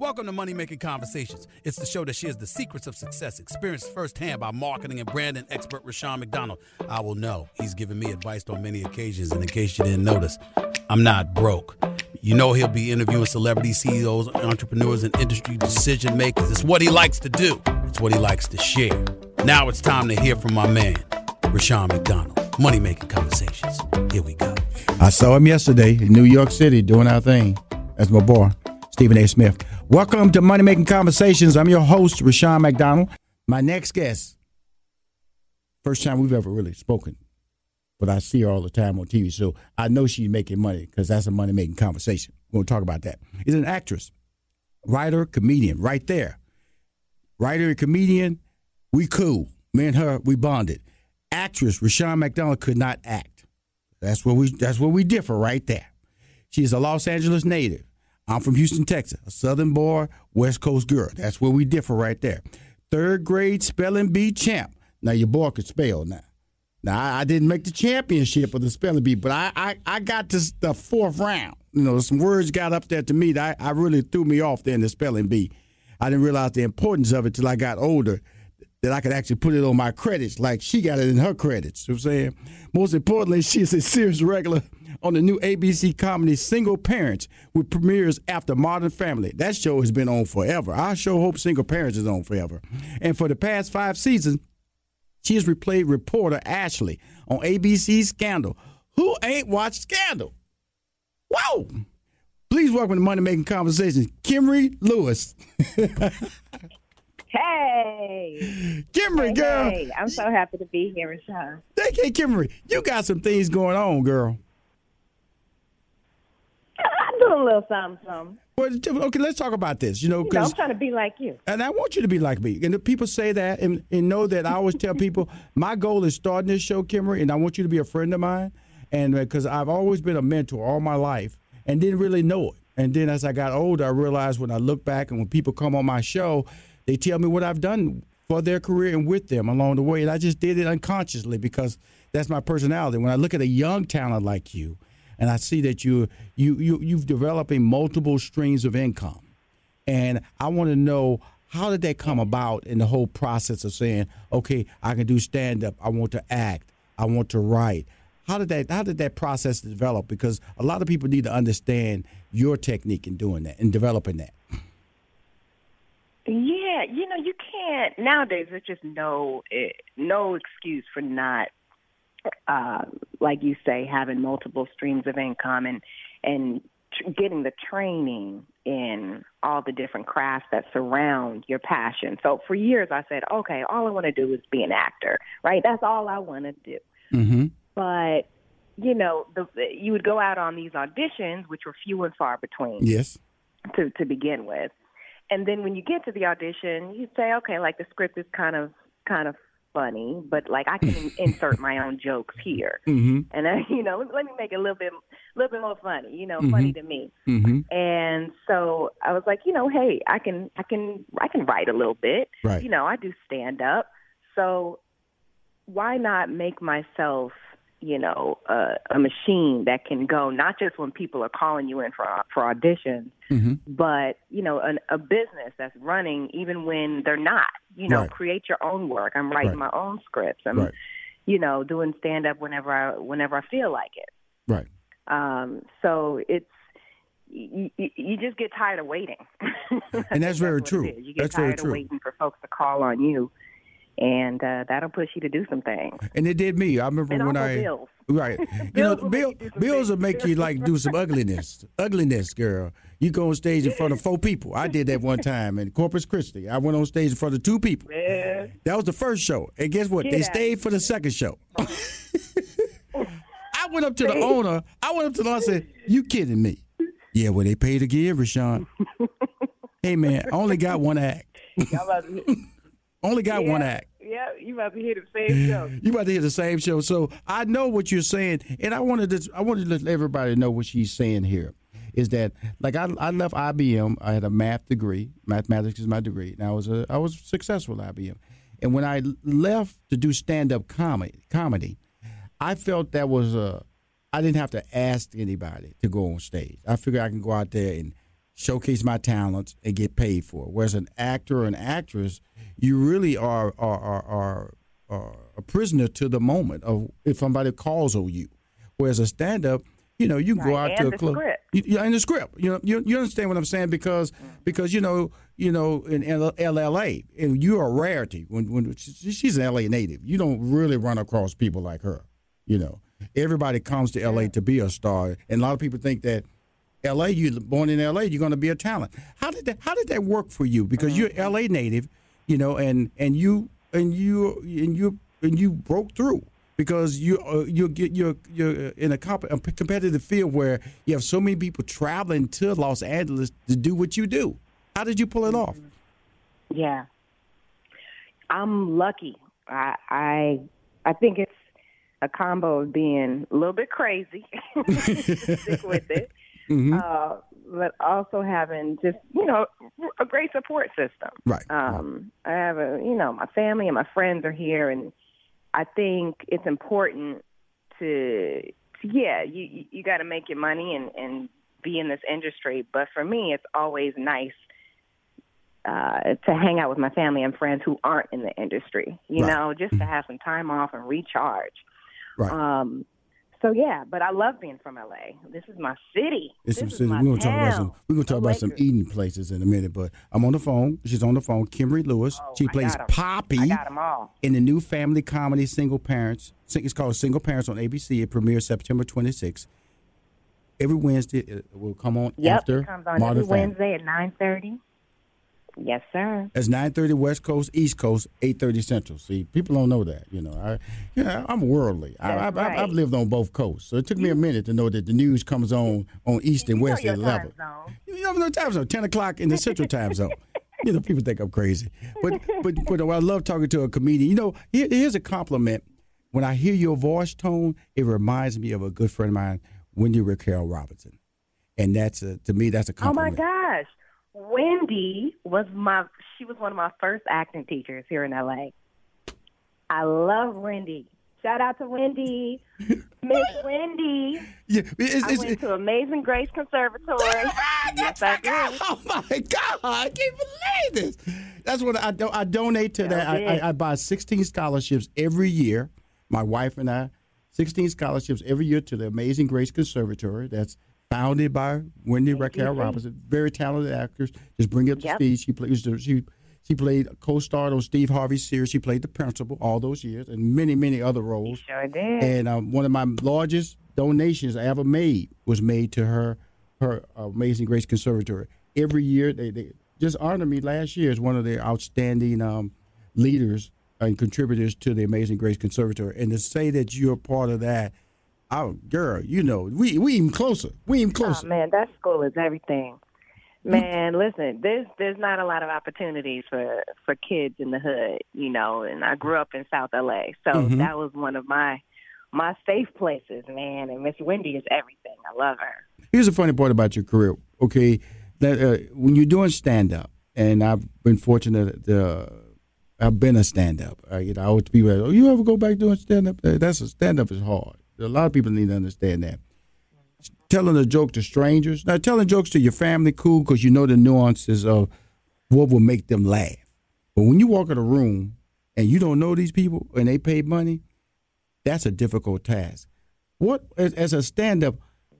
Welcome to Money Making Conversations. It's the show that shares the secrets of success, experienced firsthand by marketing and branding expert Rushion McDonald. I will know he's given me advice on many occasions, and in case you didn't notice, I'm not broke. You know he'll be interviewing celebrity CEOs, entrepreneurs, and industry decision makers. It's what he likes to do. It's what he likes to share. Now it's time to hear from my man, Rushion McDonald. Money Making Conversations. Here we go. I saw him yesterday in New York City doing our thing. That's my boy, Stephen A. Smith. Welcome to Money Making Conversations. I'm your host, Rushion McDonald. My next guest, first time we've ever really spoken, but I see her all the time on TV, so I know she's making money because that's a money making conversation. We'll talk about that. Is an actress, writer, comedian, right there. Writer and comedian, we cool. Me and her, we bonded. Actress, Rushion McDonald could not act. That's where we that's where we differ right there. She's a Los Angeles native. I'm from Houston, Texas, a Southern boy, West Coast girl. That's where we differ right there. Third grade spelling bee champ. Now your boy could spell now. Now I, I didn't make the championship of the spelling bee, but I, I, I got to the fourth round. You know, some words got up there to me that I, I really threw me off there in the spelling bee. I didn't realize the importance of it till I got older that I could actually put it on my credits like she got it in her credits. You know what I'm saying? Most importantly, she's a serious regular on the new ABC comedy Single Parents, which premieres after Modern Family. That show has been on forever. I sure hope Single Parents is on forever. And for the past five seasons, she has replayed reporter Ashley on ABC Scandal. Who ain't watched Scandal? Whoa! Please welcome to Money Making Conversations, Kimrie Lewis. Hey. Kimrie, hey, girl. Hey, I'm so happy to be here, Rushion. Hey, hey, Kimrie, you got some things going on, girl. Do a little something, something. Well, okay, let's talk about this. You know, You know, I'm trying to be like you. and I want you to be like me. And the people say that, and, and know that I always tell people my goal is starting this show, Kimrie, and I want you to be a friend of mine. And uh, because I've always been a mentor all my life, and didn't really know it. And then as I got older, I realized when I look back and when people come on my show, they tell me what I've done for their career and with them along the way. And I just did it unconsciously because that's my personality. When I look at a young talent like you, and I see that you you you you've developing multiple streams of income, and I want to know how did that come about in the whole process of saying, okay, I can do stand up, I want to act, I want to write. How did that how did that process develop? Because a lot of people need to understand your technique in doing that and developing that. Yeah, you know, you can't nowadays. There's just no eh, no excuse for not, uh, like you say, having multiple streams of income and and tr- getting the training in all the different crafts that surround your passion. So for years, I said, okay, all I want to do is be an actor, right? That's all I want to do. Mm-hmm. But you know, the, you would go out on these auditions, which were few and far between. Yes. to to begin with. And then when you get to the audition, you say, okay, like the script is kind of kind of funny, but like I can insert my own jokes here, Mm-hmm. and I, you know, let, let me make it a little bit, a little bit more funny, you know, Mhm. funny to me. Mm-hmm. And so I was like, you know, hey, I can, I can, I can write a little bit. Right. You know, I do stand up, so why not make myself you know, a, a machine that can go not just when people are calling you in for for auditions, Mm-hmm. but you know, an, a business that's running even when they're not. You know, Right. create your own work. I'm writing Right. my own scripts. I'm, Right. you know, doing stand up whenever I whenever I feel like it. Right. Um, so it's you, you, just get tired of waiting. And that's very true. You get That's very tired true. of waiting for folks to call on you, and uh, that'll push you to do some things. And it did me. I remember And when I bills. right. You know, Bills will bill, you bills will make you like do some ugliness, ugliness, girl. You go on stage in front of four people. I did that one time in Corpus Christi. I went on stage in front of two people. Man, That was the first show. And guess what? Get they out. stayed for the second show. I went up to the owner. I went up to the owner and said, You kidding me? Yeah, well, they paid again, Rushion. hey, man, I only got one act. y'all about to, Only got one act. Yeah, you about to hear the same show. You about to hear the same show. So I know what you're saying, and I wanted to I wanted to let everybody know what she's saying here. Is that like I, I left IBM? I had a math degree. Mathematics is my degree, and I was a I was successful at IBM. And when I left to do stand up comedy, comedy, I felt that was a I didn't have to ask anybody to go on stage. I figured I can go out there and showcase my talents and get paid for it. Whereas an actor or an actress, you really are are are, are, are a prisoner to the moment of if somebody calls on you. Whereas a stand up, you know, you can go Right, out to a club. script. You, you, and the script. You know, you, you understand what I'm saying because mm-hmm. because you know you know in L- LLA and you're a rarity when when she's an LA native. You don't really run across people like her. You know, everybody comes to LA to be a star, and a lot of people think that. LA, you born in LA, you're going to be a talent. How did that? How did that work for you? Because mm-hmm. you're LA native, you know, and and you and you and you and you broke through because you uh, you get you're you're in a, comp- a competitive field where you have so many people traveling to Los Angeles to do what you do. How did you pull it off? Yeah, I'm lucky. I I I think it's a combo of being a little bit crazy, stick with it, Mm-hmm. uh, but also having just you know a great support system. Right. Um, I have a you know my family and my friends are here, and I think it's important to, to yeah you you, got to make your money and and be in this industry. But for me, it's always nice uh, to hang out with my family and friends who aren't in the industry. You Right. know, just to have some time off and recharge. Right. Um, so yeah, but I love being from LA. This is my city. It's this is city. my We're gonna talk about town. some. We're gonna talk about some eating places in a minute. But I'm on the phone. She's on the phone. Kimberly Lewis. Oh, she plays. Poppy. I got them all. in the new family comedy Single Parents. It's called Single Parents on ABC. It premieres September 26th. Every Wednesday it will come on Yep, after it comes on Modern every Family. Wednesday at nine thirty. Yes, sir. It's 9:30 West Coast, East Coast, 8:30 Central. See, people don't know that. You know, I, yeah, I'm worldly. I, That's I, I've, right. I've lived on both coasts, so it took me a minute to know that the news comes on on East and You West at 11. zone. You know, no time zone, 10 o'clock in the Central Time Zone. You know, people think I'm crazy. But but but oh, I love talking to a comedian. You know, here, here's a compliment. When I hear your voice tone, it reminds me of a good friend of mine, Wendy Raquel Robinson. And that's a, to me, that's a compliment. Oh my gosh, Wendy was my. She was one of my first acting teachers here in LA. I love Wendy. Shout out to Wendy, Miss Wendy. Yeah, it's, I it's, went to Amazing Grace Conservatory. Ah, yes, I did. Oh my God! I can't believe this. That's what I do. I donate to that. I. I, I buy 16 scholarships every year. My wife and I, 16 scholarships every year to the Amazing Grace Conservatory. That's founded by Wendy Raquel see. Robinson. Very talented actress. Just bring it up to Yep. speed. She plays. the- She she played co-starred on Steve Harvey's series. She played the principal all those years and many many other roles. Sure did. And um, one of my largest donations I ever made was made to her her Amazing Grace Conservatory. Every year they, they just honor me last year as one of the outstanding um, leaders and contributors to the Amazing Grace Conservatory. And to say that you're part of that, oh girl, you know, we we even closer. We even Oh, closer. man, that school is everything. Man, listen, there's there's not a lot of opportunities for for kids in the hood, you know. And I grew up in South LA, so Mhm. that was one of my my safe places, man. And Miss Wendy is everything. I love her. Here's the funny part about your career. Okay, that uh, when you're doing stand up, and I've been fortunate to I've been a stand up. Uh, you know, I always people like, oh, you ever go back doing stand up? Uh, that's a stand up is hard. A lot of people need to understand that. Telling a joke to strangers. Now, telling jokes to your family, cool, because you know the nuances of what will make them laugh. But when you walk in a room and you don't know these people and they pay money, that's a difficult task. What as, as a stand up,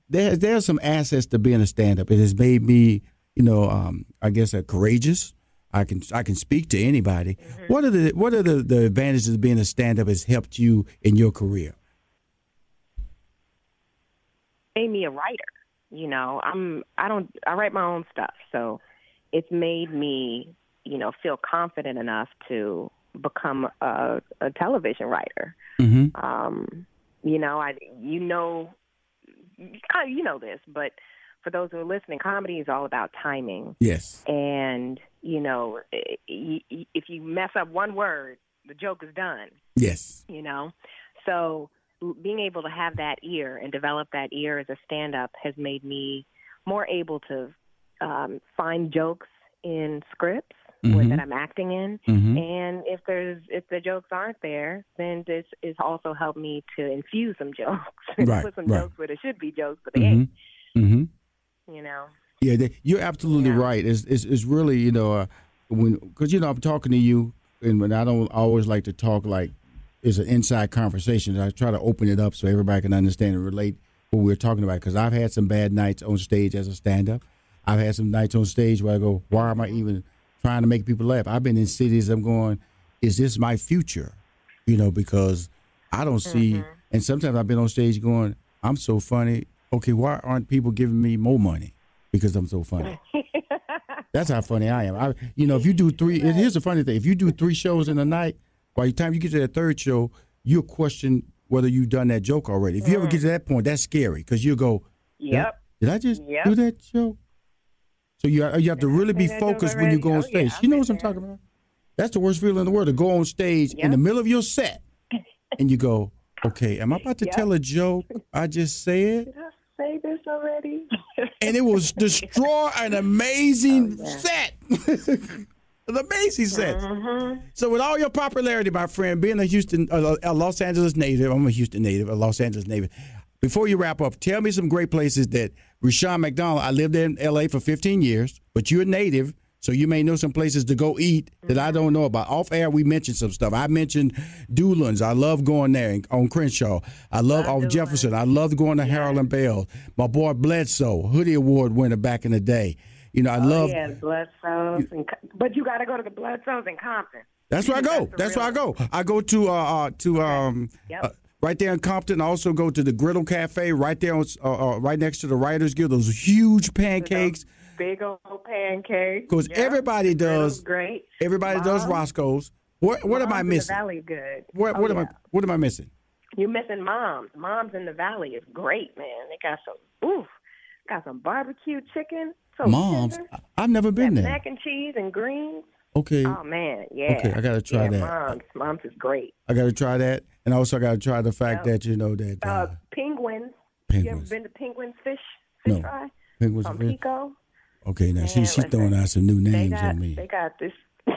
there there's some assets to being a stand up. It has made me, you know, um, I guess, a courageous. I can I can speak to anybody. Mm-hmm. What are the what are the, the advantages of being a stand up has helped you in your career? Made me a writer. You know, I'm I don't I write my own stuff, so it's made me you know feel confident enough to become a, a television writer. Mm-hmm. Um, you know, I you know, you know this, but for those who are listening, comedy is all about timing. Yes. And you know, if you mess up one word, the joke is done. Yes. You know, so being able to have that ear and develop that ear as a stand-up has made me more able to um, find jokes in scripts mm-hmm. that I'm acting in. Mm-hmm. And if there's if the jokes aren't there, then this has also helped me to infuse some jokes right, put some right. jokes where there should be jokes, but they mm-hmm. ain't. Mm-hmm. You know. Yeah, they, you're absolutely yeah. right. It's, it's, it's really you know uh, when because you know I'm talking to you and when I don't always like to talk like it's an inside conversation. I try to open it up so everybody can understand and relate what we're talking about. Because I've had some bad nights on stage as a stand up. I've had some nights on stage where I go, why am I even trying to make people laugh. I've been in cities I'm going, is this my future? You know, because I don't see mm-hmm. and sometimes I've been on stage going, I'm so funny. Okay, why aren't people giving me more money? Because I'm so funny. That's how funny I am. I you know, if you do three here's the funny thing, if you do three shows in a night, by the time you get to that third show, you'll question whether you've done that joke already. If you mm. ever get to that point, that's scary because you'll go, Yep. Did I just yep. do that joke? So you you have to really be focused when you go on stage. Oh, yeah, you know what I'm talking about? That's the worst feeling in the world to go on stage yep. in the middle of your set and you go, okay, am I about to yep. tell a joke I just said? Did I say this already? and it was destroy an amazing oh, set. An amazing set. Mm-hmm. So, with all your popularity, my friend, being a Houston, uh, a Los Angeles native, I'm a Houston native, a Los Angeles native. Before you wrap up, tell me some great places that Rushion McDonald. I lived in L.A. for 15 years, but you're a native, so you may know some places to go eat that I don't know about. Off air, we mentioned some stuff. I mentioned Dulan's. I love going there on Crenshaw. I love off Jefferson. I love going to yeah. Harold and Belle. My boy Bludso, Hoodie Award winner back in the day. You know, I oh, love. Yeah, Bludso's, and, but you got to go to the Bludso's in Compton. That's where I go. That's, That's where I go. I go to uh, uh to um yep. uh, right there in Compton. I also go to the Griddle Cafe right there, on, uh, uh, right next to the Writers Guild. Those huge pancakes. Big old pancakes. Because yep. everybody does. Great. Everybody Mom. does Roscoe's. What what am I missing? Valley good. What what oh, am yeah. I what am I missing? You're missing moms. Moms in the valley is great, man. They got some oof, got some barbecue chicken. So moms, tender. I've never been there. Mac and cheese and greens. Okay. Oh man, yeah. Okay, I gotta try yeah, that. Moms, moms is great. I gotta try that, and also I gotta try the fact that you know that uh, uh, penguins. Penguins. You ever been to Penguins Fish Fish no. Fry? Penguins From Pico. Okay, now she she throwing out some new names got, on me. They got this.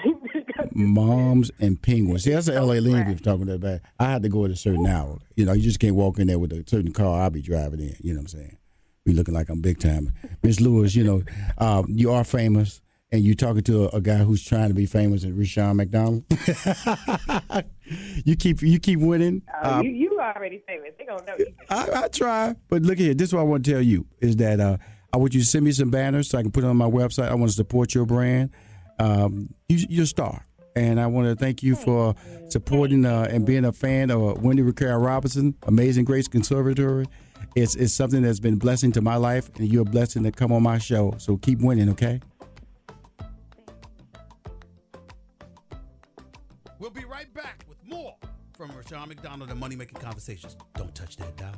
Moms and penguins. See, that's the LA we're talking about. I had to go at a certain hour. You know, you just can't walk in there with a certain car I'll be driving in. You know what I'm saying? Be looking like I'm big time. Miss Lewis, you know, um, you are famous and you're talking to a, a, guy who's trying to be famous at Rushion McDonald. you keep you keep winning. Uh, you, you already famous. They gonna know you. I, I, try, but look here. This is what I want to tell you is that uh, I want you to send me some banners so I can put it on my website. I want to support your brand. Um, you, are a star. And I want to thank you for supporting uh, and being a fan of Wendy Raquel Robinson, Amazing Grace Conservatory. It's, it's something that's been blessing to my life, and you're a blessing to come on my show. So keep winning, okay? We'll be right back with more from Rushion McDonald and Money Making Conversations. Don't touch that dial.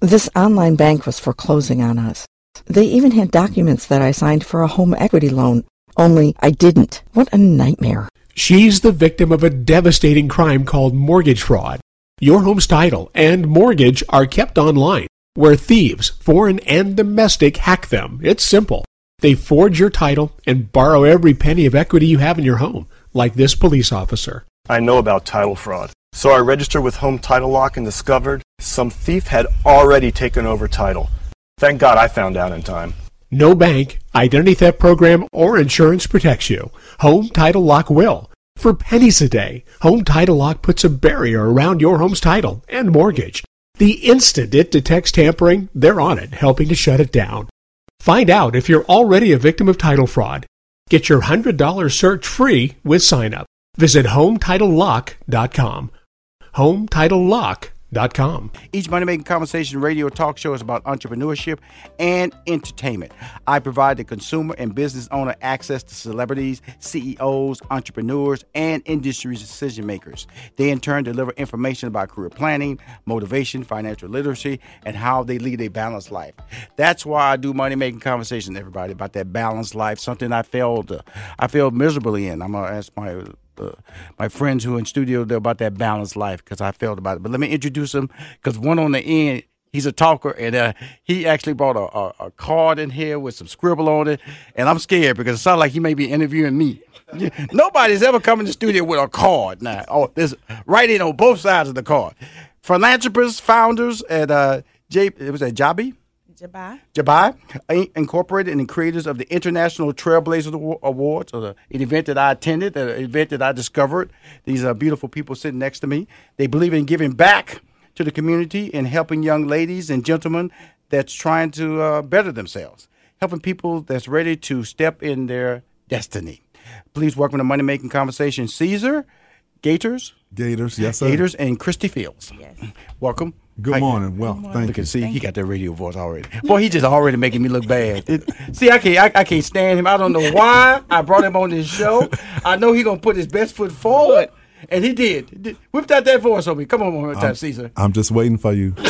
This online bank was foreclosing on us. They even had documents that I signed for a home equity loan, only I didn't. What a nightmare. She's the victim of a devastating crime called mortgage fraud. Your home's title and mortgage are kept online, where thieves, foreign and domestic, hack them. It's simple. They forge your title and borrow every penny of equity you have in your home like this police officer. I know about title fraud. So I registered with Home Title Lock and discovered some thief had already taken over title. Thank God I found out in time. No bank, identity theft program, or insurance protects you. Home Title Lock will. For pennies a day, Home Title Lock puts a barrier around your home's title and mortgage. The instant it detects tampering, they're on it, helping to shut it down. Find out if you're already a victim of title fraud. Get your $100 search free with sign up. Visit HomeTitleLock.com. HomeTitleLock.com. Each Money Making Conversation radio talk show is about entrepreneurship and entertainment. I provide the consumer and business owner access to celebrities, CEOs, entrepreneurs, and industry decision makers. They in turn deliver information about career planning, motivation, financial literacy, and how they lead a balanced life. That's why I do Money Making Conversation, everybody, about that balanced life, something I failed, uh, I failed miserably in. I'm to ask my uh, my friends who are in studio they're about that balanced life because I felt about it. But let me introduce him because one on the end. He's a talker, and uh, he actually brought a, a, a, card in here with some scribble on it. And I'm scared because it sounds like he may be interviewing me. Nobody's ever come in the studio with a card now. Oh, there's writing on both sides of the card. Philanthropists, founders at uh, J. It was at JABY. JABY. JABY Incorporated and the creators of the International Trailblazer Awards, or the, an event that I attended, an event that I discovered. These are beautiful people sitting next to me. They believe in giving back to the community and helping young ladies and gentlemen that's trying to uh, better themselves, helping people that's ready to step in their destiny. Please welcome to Money Making Conversation, Ceasar Gaiters. Gaiters, yes, sir. Gaiters and Kristy Fields. Yes. Welcome. Good Hi. morning. Well, morning. thank Look you. at see, he got that radio voice already. Boy, he just already making me look bad. It- see, I can't, I, I can't stand him. I don't know why I brought him on this show. I know he gonna put his best foot forward, and he did. He did. Whipped out that voice on me. Come on, one more time, Ceasar. I'm just waiting for you.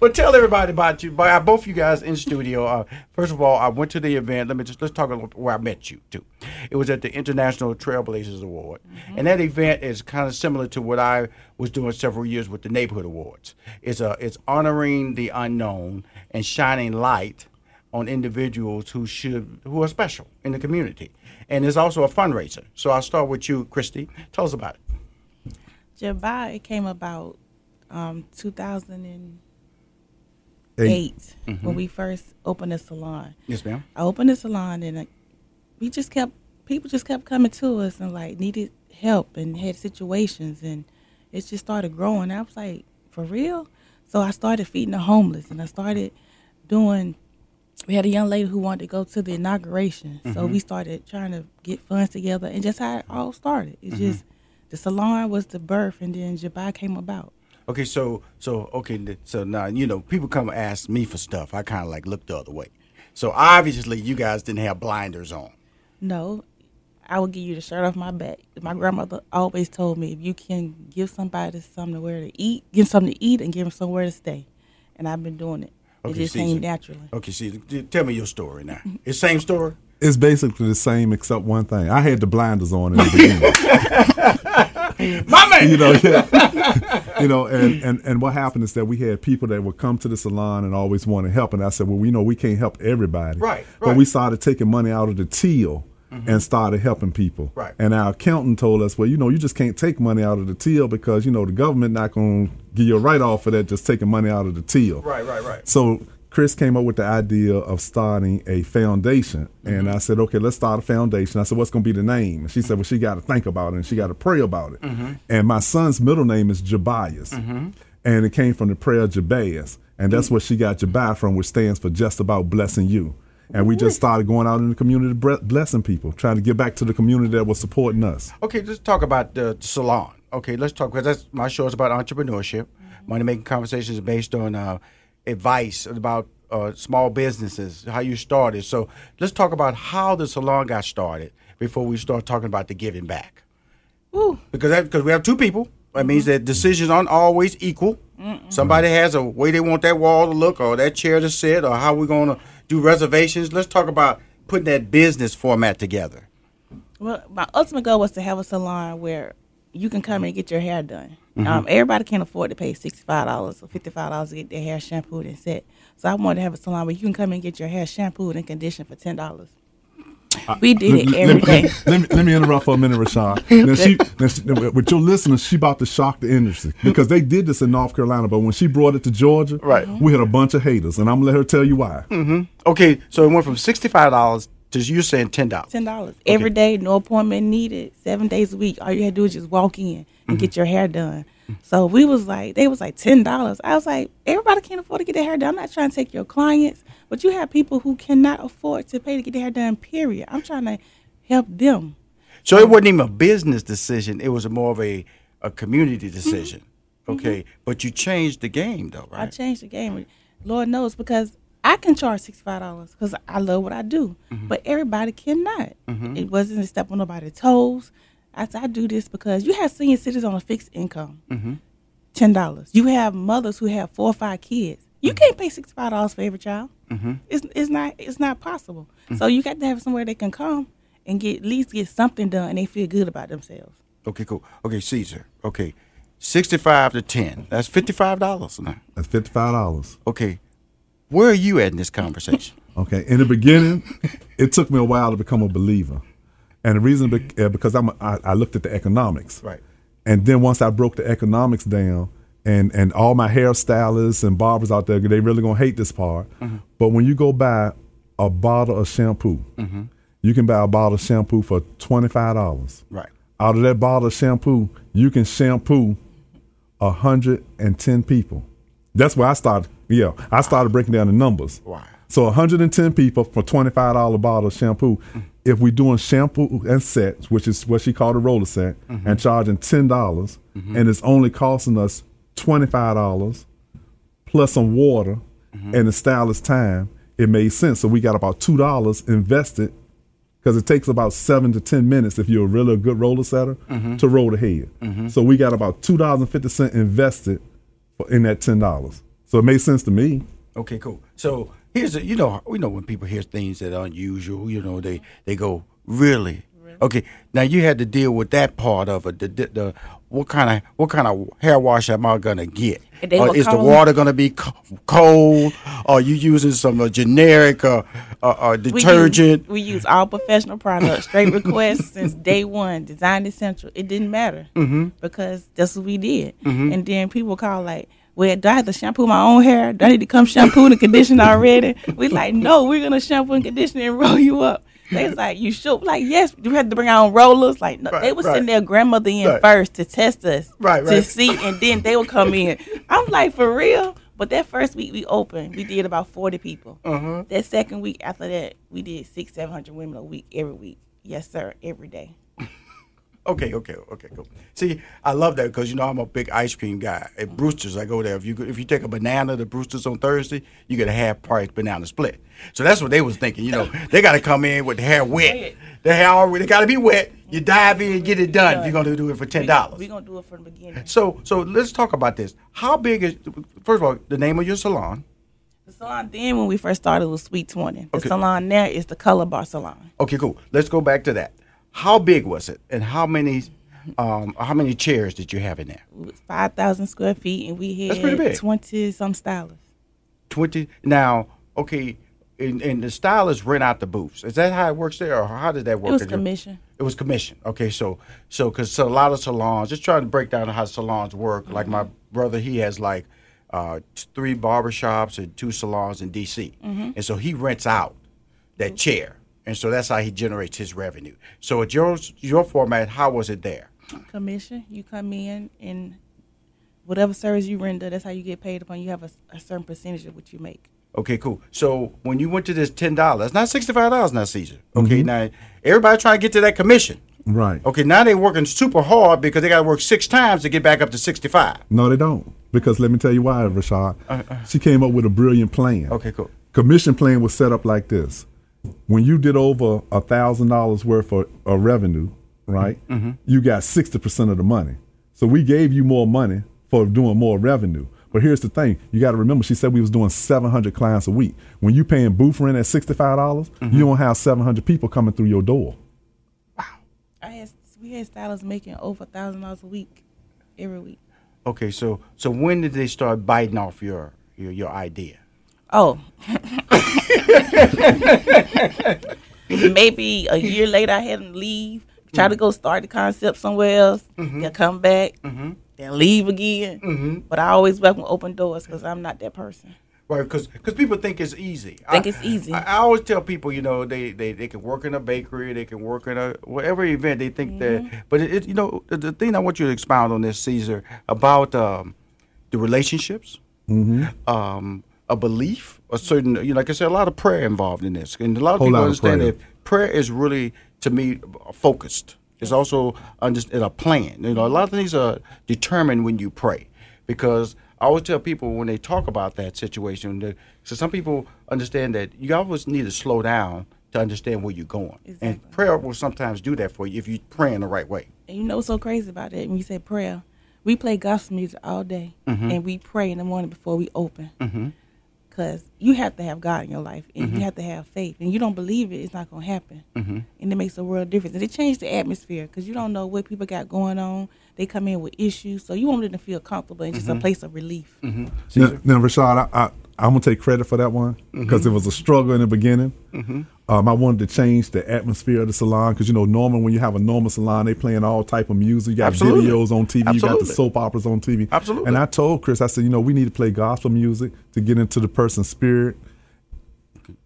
Well, tell everybody about you. By both you guys in studio. Uh, first of all, I went to the event. Let me just let's talk a little where I met you too. It was at the International Trailblazers Award, and that event is kind of similar to what I was doing several years with the Neighborhood Awards. It's a it's honoring the unknown and shining light on individuals who should who are special in the community, and it's also a fundraiser. So I'll start with you, Kristy. Tell us about it. JABY, it came about um, 2008 Eight. when mm-hmm. we first opened the salon. Yes, ma'am. I opened the salon and we just kept, people just kept coming to us and like needed help and had situations and it just started growing. I was like, for real? So I started feeding the homeless and I started doing, we had a young lady who wanted to go to the inauguration. So we mm-hmm. started trying to get funds together and just how it all started. It's mm-hmm. just, the salon was the birth and then JABY came about. Okay, so so okay, so now you know people come ask me for stuff. I kind of like look the other way. So obviously you guys didn't have blinders on. No, I would give you the shirt off my back. My grandmother always told me if you can give somebody something to wear to eat, give them something to eat, and give them somewhere to stay. And I've been doing it. It Okay, just Ceasar. came naturally. Okay, see, tell me your story now. It's same story. It's basically the same except one thing. I had the blinders on in the beginning. My man. you know, yeah. you know, and, and and what happened is that we had people that would come to the salon and always want to help, and I said, well, we know we can't help everybody, Right, But right. we started taking money out of the till. Mm-hmm. And started helping people. Right. And our accountant told us, well, you know, you just can't take money out of the till because, you know, the government not going to give you a write off for that just taking money out of the till. Right, right, right. So Chris came up with the idea of starting a foundation, and mm-hmm. I said, "Okay, let's start a foundation." I said, "What's going to be the name?" And she said, "Well, she got to think about it and she got to pray about it." Mm-hmm. And my son's middle name is Jabias, mm-hmm. and it came from the prayer Jabez, and that's where she got JABY from, which stands for just about blessing you. And we just started going out in the community, blessing people, trying to give back to the community that was supporting us. Okay, let's talk about the salon. Okay, let's talk because that's my show is about entrepreneurship. Money making conversations based on uh, advice about uh, small businesses, how you started. So let's talk about how the salon got started before we start talking about the giving back. Ooh. Because that, because we have two people. That means that decisions aren't always equal. Somebody has a way they want that wall to look, or that chair to sit, or how we're going to do reservations. Let's talk about putting that business format together. Well, my ultimate goal was to have a salon where you can come and get your hair done. Um, everybody can't afford to pay sixty five dollars or fifty five dollars to get their hair shampooed and set. So I wanted to have a salon where you can come and get your hair shampooed and conditioned for ten dollars. We did it let, let. Let, let me let me interrupt for a minute, Rushion. Now she, now she, with your listeners, she about to shock the industry because they did this in North Carolina, but when she brought it to Georgia, Right. we had a bunch of haters, and I'm gonna let her tell you why. Mm-hmm. Okay, so it went from sixty-five dollars to you're saying ten dollars. Ten dollars every day, no appointment needed, seven days a week. All you had to do is just walk in and get mm-hmm. your hair done. So we was like, they was like ten dollars. I was like, everybody can't afford to get their hair done. I'm not trying to take your clients, but you have people who cannot afford to pay to get their hair done. Period. I'm trying to help them. So it wasn't even a business decision; it was more of a a community mm-hmm. decision. Mm-hmm. Okay, but you changed the game though, right? I changed the game. Lord knows because I can charge sixty five dollars because I love what I do, but everybody cannot. Mhm. It wasn't a step on nobody's toes. I, said, I do this because you have senior citizens on a fixed income, Mm-hmm. ten dollars. You have mothers who have four or five kids. You can't pay sixty five dollars for every child. Mm-hmm. It's it's not it's not possible. So you got to have somewhere they can come and get at least get something done and they feel good about themselves. Okay, cool. Okay, Ceasar. Okay, sixty-five to ten. That's fifty-five dollars now. That's fifty-five dollars. Okay, where are you at in this conversation? Okay, in the beginning, it took me a while to become a believer, and the reason be- uh, because I'm a, I, I looked at the economics, Right. and then once I broke the economics down, and and all my hairstylists and barbers out there, they really gonna hate this part. Mhm. But when you go buy a bottle of shampoo, Mhm. you can buy a bottle of shampoo for twenty five dollars. Right. Out of that bottle of shampoo, you can shampoo a hundred and ten people. That's where I started. Yeah, I started breaking down the numbers. Wow. So 110 people for $25 bottle of shampoo. If we're doing shampoo and sets, which is what she called a roller set, Mhm. and charging $10, dollars Mhm. and it's only costing us $25 plus some water and the stylist time, it made sense. So we got about $2 invested because it takes about seven to 10 minutes if you're really a good roller setter Mhm. to roll the head. Mhm. So we got about $2.50 invested in that $10. So it made sense to me. Okay, cool. So here's a, you know we know when people hear things that are unusual, you know they they go really. Okay, now you had to deal with that part of it. The, the, the what kind of what kind of hair wash am I gonna get? Uh, is the water gonna be co- cold? Are you using some uh, generic uh, uh, uh, We use- detergent? We use, all professional products. Straight requests since day one. Design essential. It didn't matter Mhm. because that's what we did. Mhm. And then people call like, "Well, do I have to shampoo my own hair? Do I need to come shampoo and condition already?" We like, "No, we're gonna shampoo and condition and roll you up." They was like, "You should." Like, yes, you had to bring our own rollers. Like, no, Right, they would right. send their grandmother in Right. first to test us, Right, to see, and then they would come in. I'm like, for real. But that first week we opened, we did about forty people. Uh-huh. That second week after that, we did six, seven hundred women a week every week. Yes, sir, every day. Okay, okay, okay, cool. See, I love that because you know I'm a big ice cream guy. At Brewster's, I go there. If you if you take a banana to Brewster's on Thursday, you get a half price banana split. So that's what they was thinking. You know, they got to come in with the hair wet. The hair already got to be wet. You dive in, and get it done. If you're gonna do it for ten dollars. We're gonna do it from the beginning. So, so let's talk about this. How big is? First of all, the name of your salon. The salon then when we first started was Sweet Twenty. The Okay. salon now is the Color Bar Salon. Okay, cool. Let's go back to that. How big was it, and how many, um, how many chairs did you have in there? Five thousand square feet, and we had That's pretty big. twenty some stylists. Twenty. Now, okay, and, and the stylists rent out the booths. Is that how it works there, or how did that work? It was commission. It was commission. Okay, so so because so a lot of salons, just trying to break down how salons work. Like my brother, he has like uh, three barbershops and two salons in D.C. Mhm. and so he rents out that chair, and so that's how he generates his revenue. So at your your format, how was it there? Commission. You come in and whatever service you render, that's how you get paid upon. You have a, a certain percentage of what you make. Okay, cool. So when you went to this ten dollars, it's not sixty five dollars now, Ceasar. Okay, Mhm. now everybody trying to get to that commission. Right. Okay, now they're working super hard because they got to work six times to get back up to sixty five. No, they don't. Because let me tell you why, Rashad. Uh, uh. She came up with a brilliant plan. Okay, cool. Commission plan was set up like this. When you did over a thousand dollars worth of, of revenue, right? Mhm. You got sixty percent of the money. So we gave you more money for doing more revenue. But here's the thing: you got to remember, she said we was doing seven hundred clients a week. When you paying booth rent at sixty five dollars, you don't have seven hundred people coming through your door. Wow! I had we had stylists making over a thousand dollars a week every week. Okay, so so when did they start biting off your your, your idea? Oh. Maybe a year later, I had them leave, try to go start the concept somewhere else, then come back, then leave again. But I always welcome open doors because I'm not that person. Right, because because people think it's easy. Think I, it's easy. I, I always tell people, you know, they, they, they can work in a bakery, they can work in a whatever event. They think Mm-hmm. that, but it, it- you know, the, the thing I want you to expound on this, Ceasar, about um, the relationships, um, a belief, a certain, you know, like I said, a lot of prayer involved in this, and a lot of Whole people lot of understand prayer. that prayer is really, to me, focused. It's also under, a plan. You know, a lot of things are determined when you pray, because I always tell people when they talk about that situation. That, so some people understand that you always need to slow down to understand where you're going, and prayer will sometimes do that for you if you pray in the right way. And you know what's so crazy about it? When you say prayer, we play gospel music all day, Mhm. and we pray in the morning before we open. Mm-hmm. Because you have to have God in your life, and Mhm. you have to have faith. And you don't believe it, it's not going to happen. Mm-hmm. And it makes a world difference. And it changed the atmosphere because you don't know what people got going on. They come in with issues, so you want them to feel comfortable and just Mhm. a place of relief. Mm-hmm. Now, now Rashad, I, I, I'm gonna take credit for that one because Mhm. it was a struggle in the beginning. Um, I wanted to change the atmosphere of the salon because you know, normal when you have a normal salon, they playing all type of music. You got Absolutely. videos on TV, Absolutely. you got the soap operas on TV. Absolutely. And I told Chris, I said, you know, we need to play gospel music to get into the person's spirit.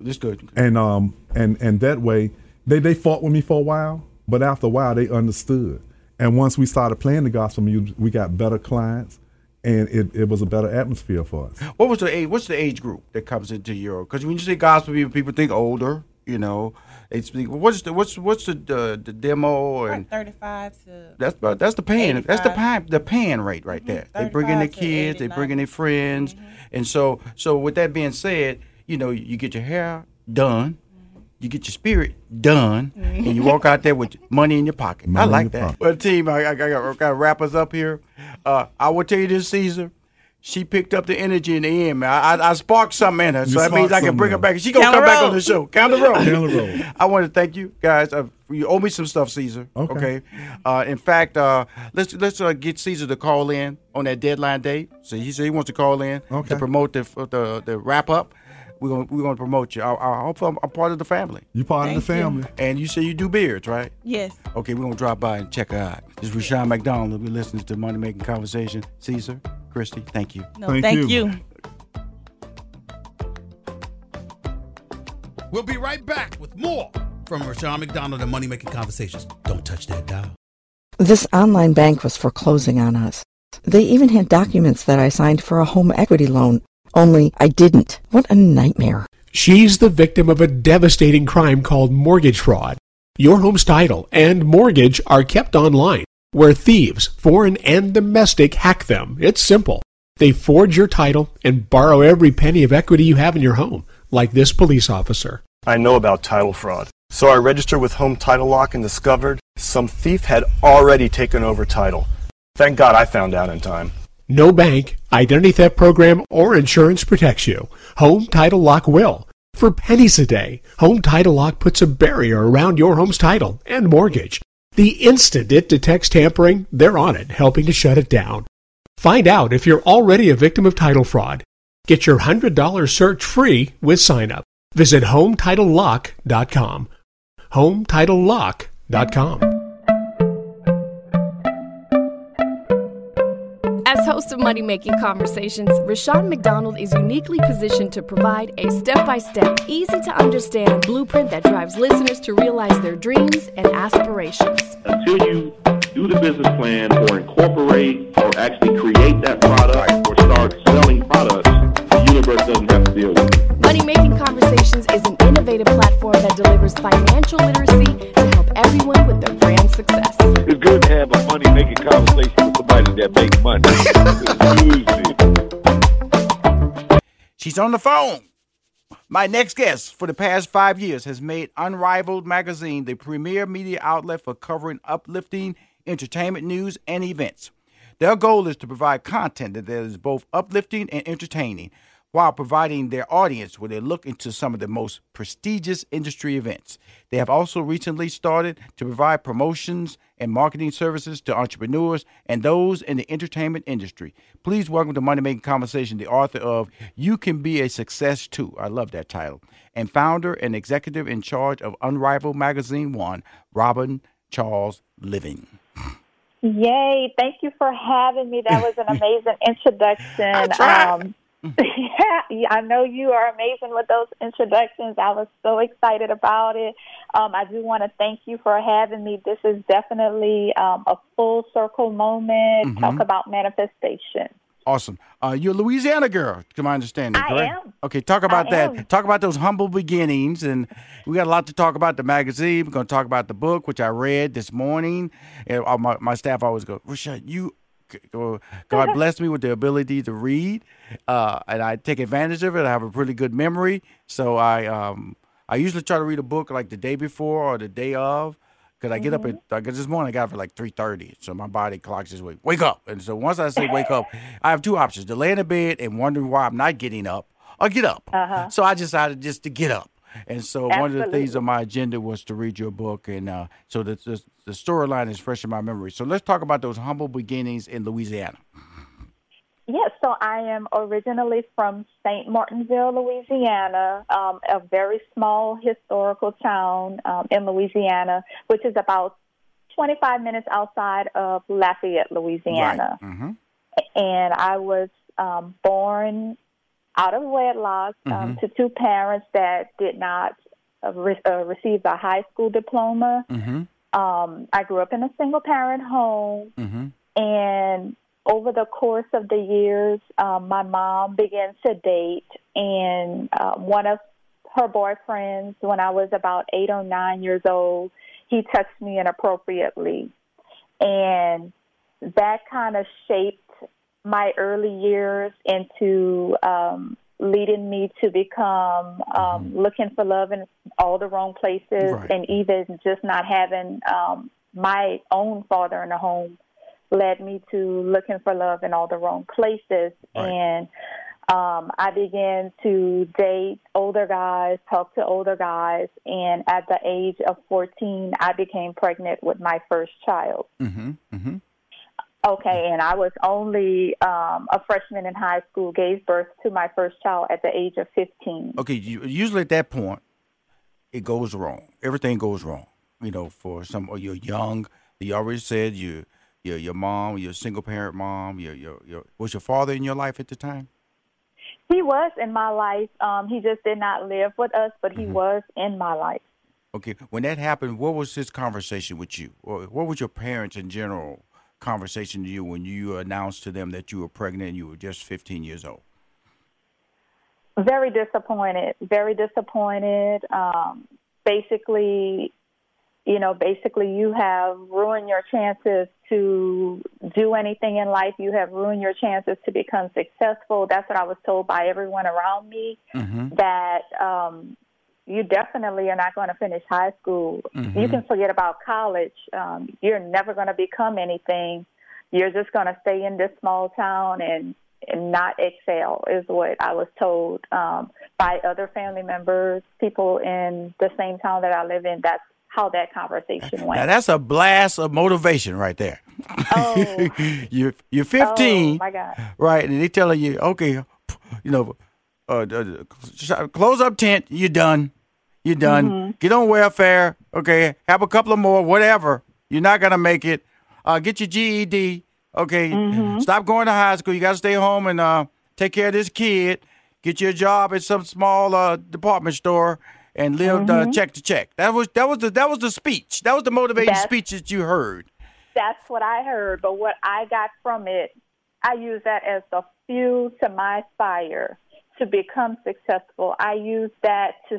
This good. And um and and that way they they fought with me for a while, but after a while they understood. And once we started playing the gospel music, we got better clients, and it, it was a better atmosphere for us. What was the age? What's the age group that comes into your? Because when you say gospel, people, people think older. You know, it's what's the what's what's the the, the demo and Thirty-five to that's about that's the pan that's the 85. pan the pan rate right mm-hmm. there. They bring in the kids, they 89. bring in their friends, mm-hmm. and so so with that being said, you know you get your hair done. Mm-hmm. You get your spirit done, and you walk out there with money in your pocket. Money I like that. pocket. Well, team, I, I, got, got to wrap us up here. Uh, I will tell you this, Ceasar. She picked up the energy in the end, man. I, I, I sparked something in her, You so that means I can bring her something back. She gonna Count come back on the show. Count the roll. Count the roll. I want to thank you guys. Uh, you owe me some stuff, Ceasar. Okay. Uh, in fact, uh, let's let's uh, get Ceasar to call in on that deadline date. So he said he wants to call in Okay. to promote the the, the wrap up. We're gonna we're gonna promote you. I, I hope I'm, I'm part of the family. You part of the Thank you. family. And you say you do beards, right? Yes. Okay, we're gonna drop by and check her out. This is Rushion McDonald. We're listening to Money Making Conversation. Ceasar, Kristy, thank you. No, Thank thank, you. you. We'll be right back with more from Rushion McDonald and Money Making Conversations. Don't touch that dial. This online bank was foreclosing on us. They even had documents that I signed for a home equity loan, only I didn't. What a nightmare. She's the victim of a devastating crime called mortgage fraud. Your home's title and mortgage are kept online, where thieves, foreign and domestic, hack them. It's simple. They forge your title and borrow every penny of equity you have in your home, like this police officer. I know about title fraud. So I registered with Home Title Lock and discovered some thief had already taken over title. Thank God I found out in time. No bank, identity theft program, or insurance protects you. Home Title Lock will. For pennies a day, Home Title Lock puts a barrier around your home's title and mortgage. The instant it detects tampering, they're on it, helping to shut it down. Find out if you're already a victim of title fraud. Get your $100 search free with sign up. Visit HomeTitleLock.com. HomeTitleLock.com. host of Money Making Conversations, Rushion McDonald is uniquely positioned to provide a step by step, easy to understand blueprint that drives listeners to realize their dreams and aspirations. until you do the business plan or incorporate or actually create that product or start selling products, universe doesn't have to deal with. Money Making Conversations is an innovative platform that delivers financial literacy to help everyone with their brand success. It's good to have a money making conversation with somebody that makes money. She's on the phone. My next guest for the past five years has made Unrivaled Magazine the premier media outlet for covering uplifting entertainment news and events. Their goal is to provide content that is both uplifting and entertaining, while providing their audience with a look into some of the most prestigious industry events. They have also recently started to provide promotions and marketing services to entrepreneurs and those in the entertainment industry. Please welcome to Money Making Conversation the author of You Can Be a Success Too. I love that title. And founder and executive in charge of Unrivaled Magazine One, Robin Charles Living. Yay! Thank you for having me. That was an amazing introduction. Um, yeah, I know you are amazing with those introductions. I was so excited about it. Um, I do want to thank you for having me. This is definitely um, a full circle moment. Mhm. Talk about manifestation. Awesome. Uh, you're a Louisiana girl, to my understanding, I correct? am. Okay, talk about I that. am. Talk about those humble beginnings, and we got a lot to talk about. The magazine. We're going to talk about the book, which I read this morning. And my my staff always go, Rashad, you. God blessed me with the ability to read, uh, and I take advantage of it. I have a pretty good memory, so I um, I usually try to read a book like the day before or the day of, because I get up at like this morning. I got up at like three thirty, so my body clock says wake wake up. And so once I say wake up, I have two options: to lay in the bed and wondering why I'm not getting up, or get up. Uh-huh. So I decided just to get up. And so one of the things on my agenda was to read your book, and uh, so the the, the storyline is fresh in my memory. So let's talk about those humble beginnings in Louisiana. Yes, so I am originally from St. Martinville, Louisiana, um, a very small historical town um, in Louisiana, which is about 25 minutes outside of Lafayette, Louisiana. Mm-hmm. And I was um, born out of wedlock um, Mhm. to two parents that did not uh, re- uh, receive a high school diploma. Mm-hmm. Um, I grew up in a single parent home. Mm-hmm. And over the course of the years, um, my mom began to date, and uh, one of her boyfriends, when I was about eight or nine years old, he touched me inappropriately. And that kind of shaped my early years into um, leading me to become um, looking for love in all the wrong places Right. and even just not having um, my own father in the home led me to looking for love in all the wrong places. And um, I began to date older guys, talk to older guys, and at the age of 14, I became pregnant with my first child. Mm-hmm. Mm-hmm. Okay, and I was only um, a freshman in high school, gave birth to my first child at the age of 15. Okay, usually at that point, it goes wrong. Everything goes wrong. You know, for some, or you're young. You already said you, your your mom, your single parent mom. Your your your was your father in your life at the time? He was in my life. Um, he just did not live with us, but he was in my life. Okay, when that happened, what was his conversation with you? Or what was your parents in general conversation to you when you announced to them that you were pregnant and you were just 15 years old? Very disappointed. Very disappointed. Um, basically, you know, basically, you have ruined your chances to do anything in life. You have ruined your chances to become successful. That's what I was told by everyone around me. Mm-hmm. That um, you definitely are not going to finish high school. Mhm. You can forget about college. Um, you're never going to become anything. You're just going to stay in this small town and and not excel is what I was told um, by other family members, people in the same town that I live in. That's how that conversation went. Now that's a blast of motivation right there. Oh. you're you're 15, Oh my God. right? And they're telling you, okay, you know, uh, uh, close up tent. You're done. You're done. Mhm. Get on welfare. Okay, have a couple of more. Whatever. You're not gonna make it. Uh, get your GED. Okay, Mm-hmm. stop going to high school. You got to stay home and uh, take care of this kid. Get you a job at some small uh, department store and live uh, Mhm. check to check. That was that was the that was the speech. That was the motivating That's- speech that you heard. That's what I heard. But what I got from it, I use that as the fuel to my fire to become successful. I use that to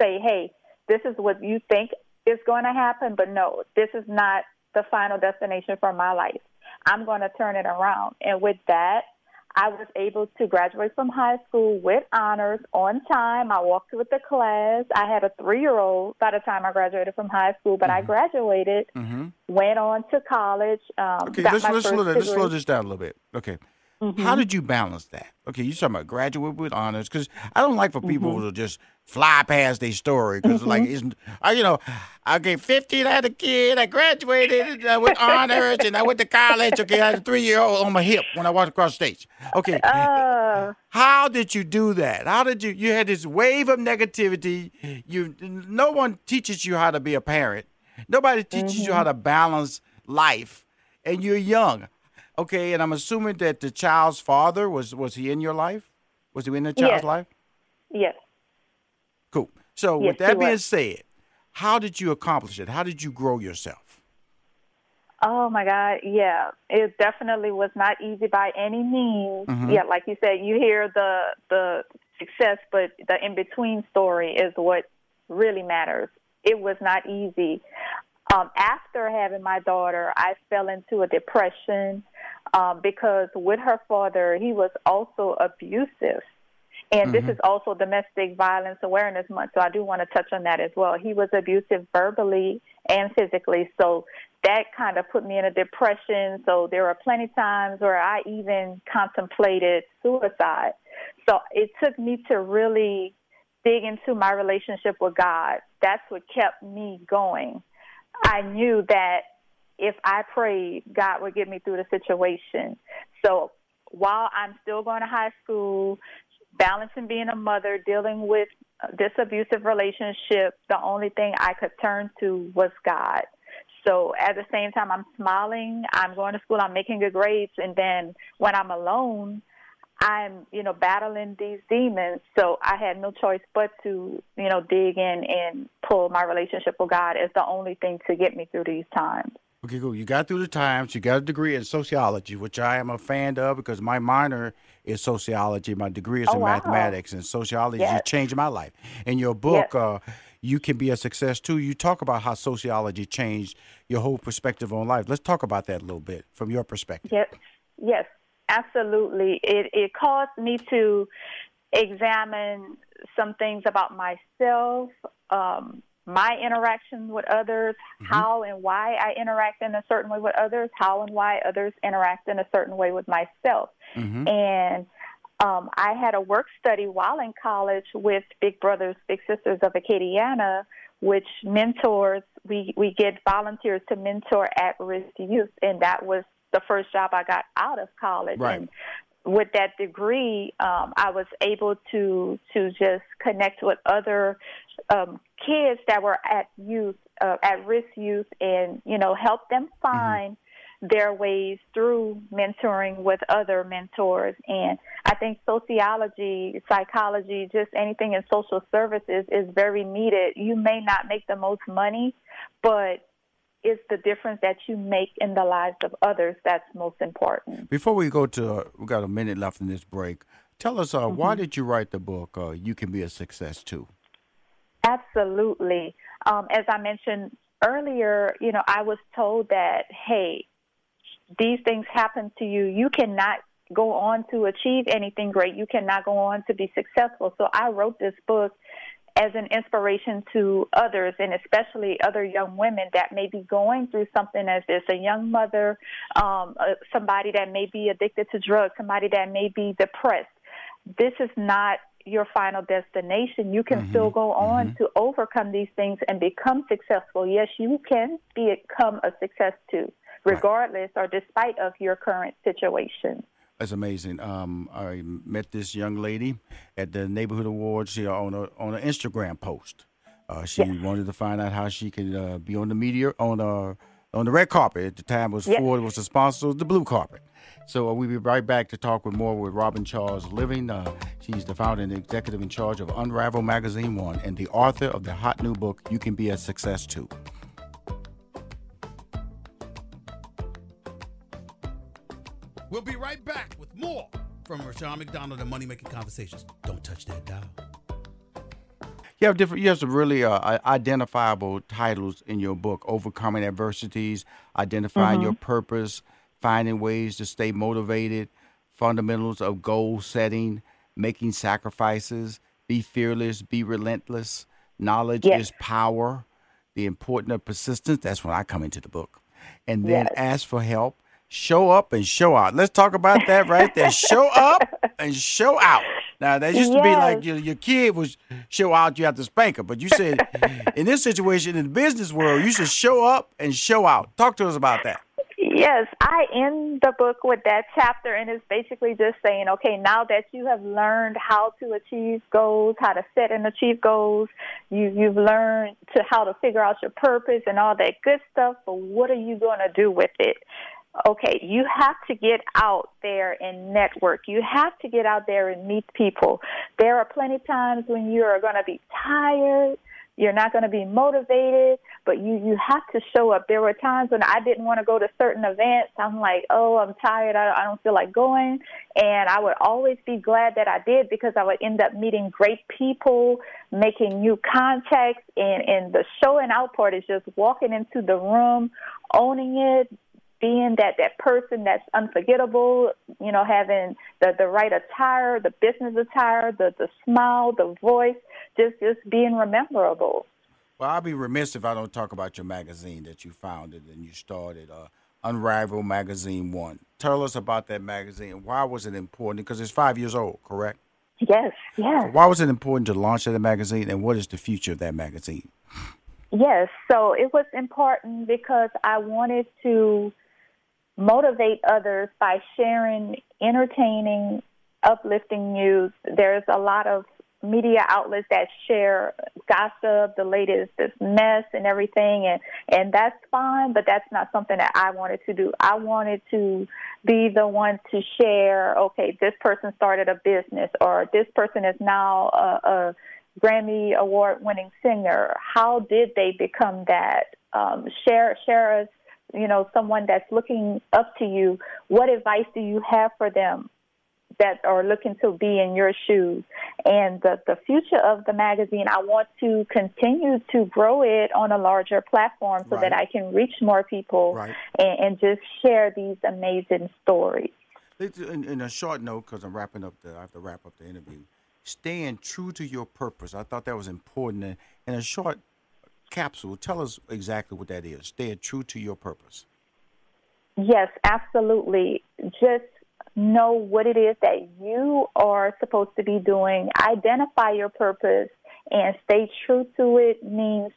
say, hey, this is what you think is going to happen, but no, this is not the final destination for my life. I'm going to turn it around. And with that, I was able to graduate from high school with honors on time. I walked with the class. I had a three year old by the time I graduated from high school, but I graduated Mm-hmm. went on to college. Um, Okay, let's my let's slow, that- let's slow this down a little bit. Okay, Mm-hmm. How did you balance that? Okay, you're talking about graduate with honors because I don't like for people mm-hmm. to just fly past their story because mm-hmm. like it's, I, you know I get 15 I had a kid I graduated uh, with honors and I went to college okay I had a three year old on my hip when I walked across the stage okay uh, how did you do that how did you you had this wave of negativity you no one teaches you how to be a parent nobody teaches you how mm-hmm. to balance life and you're young Okay, and I'm assuming that the child's father was was he in your life? Was he in the child's yes. life? Yes. Cool. So yes, with that being was. said, how did you accomplish it? How did you grow yourself? Oh my God, yeah. It definitely was not easy by any means. Mm-hmm. Yeah, like you said, you hear the the success, but the in between story is what really matters. It was not easy. Um, after having my daughter, I fell into a depression um, because with her father, he was also abusive. And mm-hmm. this is also Domestic Violence Awareness Month, so I do want to touch on that as well. He was abusive verbally and physically, so that kind of put me in a depression. So there were plenty of times where I even contemplated suicide. So it took me to really dig into my relationship with God. That's what kept me going. I knew that if I prayed, God would get me through the situation. So while I'm still going to high school, balancing being a mother, dealing with this abusive relationship, the only thing I could turn to was God. So at the same time, I'm smiling, I'm going to school, I'm making good grades, and then when I'm alone, I'm, you know, battling these demons. So I had no choice but to, you know, dig in and pull my relationship with God as the only thing to get me through these times. Okay, cool. You got through the times. You got a degree in sociology, which I am a fan of because my minor is sociology. My degree is oh, in wow. mathematics, and sociology yes. changed my life. In your book, yes. uh, you can be a success too. You talk about how sociology changed your whole perspective on life. Let's talk about that a little bit from your perspective. Yes, yes, absolutely. It it caused me to examine some things about myself. Um, my interaction with others, mm-hmm. how and why I interact in a certain way with others, how and why others interact in a certain way with myself. Mm-hmm. And um, I had a work study while in college with Big Brothers Big Sisters of Acadiana, which mentors. We we get volunteers to mentor at-risk youth, and that was the first job I got out of college. Right. And with that degree, um, I was able to to just connect with other um, kids that were at youth, uh, at risk youth, and you know help them mm-hmm. find mm-hmm. their ways through mentoring with other mentors. And I think sociology, psychology, just anything in social services is very needed. You may not make the most money, but it's the difference that you make in the lives of others that's most important. Before we go to, uh, we got a minute left in this break. Tell us, uh, mm-hmm. why did you write the book? Uh, you can be a success too. Absolutely. Um, as I mentioned earlier, you know, I was told that, hey, these things happen to you. You cannot go on to achieve anything great. You cannot go on to be successful. So I wrote this book as an inspiration to others and especially other young women that may be going through something as this a young mother, um, uh, somebody that may be addicted to drugs, somebody that may be depressed. This is not your final destination. You can mm-hmm. still go on mm-hmm. to overcome these things and become successful. Yes, you can become a success too, regardless right. or despite of your current situation. That's amazing. Um, I met this young lady at the neighborhood awards here on a on an Instagram post. Uh, she yes. wanted to find out how she could uh, be on the media on uh, on the red carpet. At the time, was yes. Ford was the sponsor of the blue carpet. So uh, we'll be right back to talk with more with Robin Charles Living. Uh, she's the founder and executive in charge of Unrivaled Magazine One and the author of the hot new book, You Can Be a Success Too. We'll be right back with more from Rushion McDonald and Money Making Conversations. Don't touch that dial. You have different. You have some really uh, identifiable titles in your book: overcoming adversities, identifying mm-hmm. your purpose, finding ways to stay motivated, fundamentals of goal setting, making sacrifices, be fearless, be relentless. Knowledge yes. is power. The importance of persistence. That's when I come into the book, and then yes. ask for help show up and show out. Let's talk about that right there. show up and show out. Now that used to be like your, your kid was show out, you have to spank her. But you said in this situation in the business world, you should show up and show out. Talk to us about that. Yes, I end the book with that chapter, and it's basically just saying, okay, now that you have learned how to achieve goals, how to set and achieve goals, you you've learned to how to figure out your purpose and all that good stuff. But what are you going to do with it? Okay, you have to get out there and network. You have to get out there and meet people. There are plenty of times when you are going to be tired. You're not going to be motivated, but you you have to show up. There were times when I didn't want to go to certain events. I'm like, oh, I'm tired. I, I don't feel like going, and I would always be glad that I did because I would end up meeting great people, making new contacts, and and the showing out part is just walking into the room, owning it, being that that person that's unforgettable, you know, having the the right attire, the business attire, the the smile, the voice, just just being rememberable. Well, I'll be remiss if I don't talk about your magazine that you founded and you started, uh, Unrivaled Magazine One. Tell us about that magazine. Why was it important? Because it's five years old, correct? Yes, yes. Why was it important to launch that magazine, and what is the future of that magazine? Yes, so it was important because I wanted to motivate others by sharing entertaining, uplifting news. There's a lot of media outlets that share gossip, the latest this mess and everything and and that's fine, but that's not something that I wanted to do. I wanted to be the one to share, okay, this person started a business or this person is now a, a Grammy award winning singer. How did they become that? Um, share share us, you know, someone that's looking up to you. What advice do you have for them that are looking to be in your shoes? And the the future of the magazine, I want to continue to grow it on a larger platform so that I can reach more people Right. and, and just share these amazing stories. In, in a short note, because I'm wrapping up the, I have to wrap up the interview. Staying true to your purpose. I thought that was important. In, in a short capsule, tell us exactly what that is. Staying true to your purpose. Yes, absolutely. Just know what it is that you are supposed to be doing. Identify your purpose and stay true to it means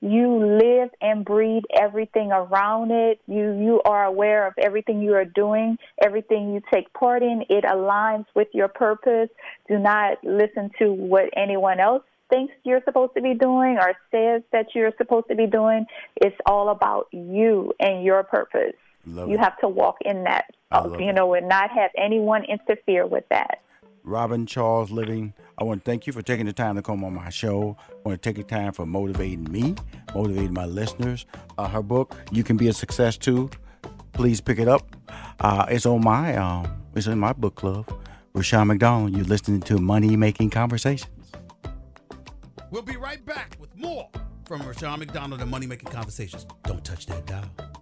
you live and breathe everything around it. You you are aware of everything you are doing, everything you take part in. It aligns with your purpose. Do not listen to what anyone else thinks you're supposed to be doing or says that you're supposed to be doing. It's all about you and your purpose. Love you it. have to walk in that, you it. know, and not have anyone interfere with that. Robin Charles Living, I want to thank you for taking the time to come on my show. I want to take the time for motivating me, motivating my listeners. Uh, her book, You Can Be a Success Too. Please pick it up. Uh, it's on my um, it's in my book club. Rushion McDonald, you're listening to Money Making Conversations. We'll be right back with more from Rushion McDonald and Money Making Conversations. Don't touch that dial.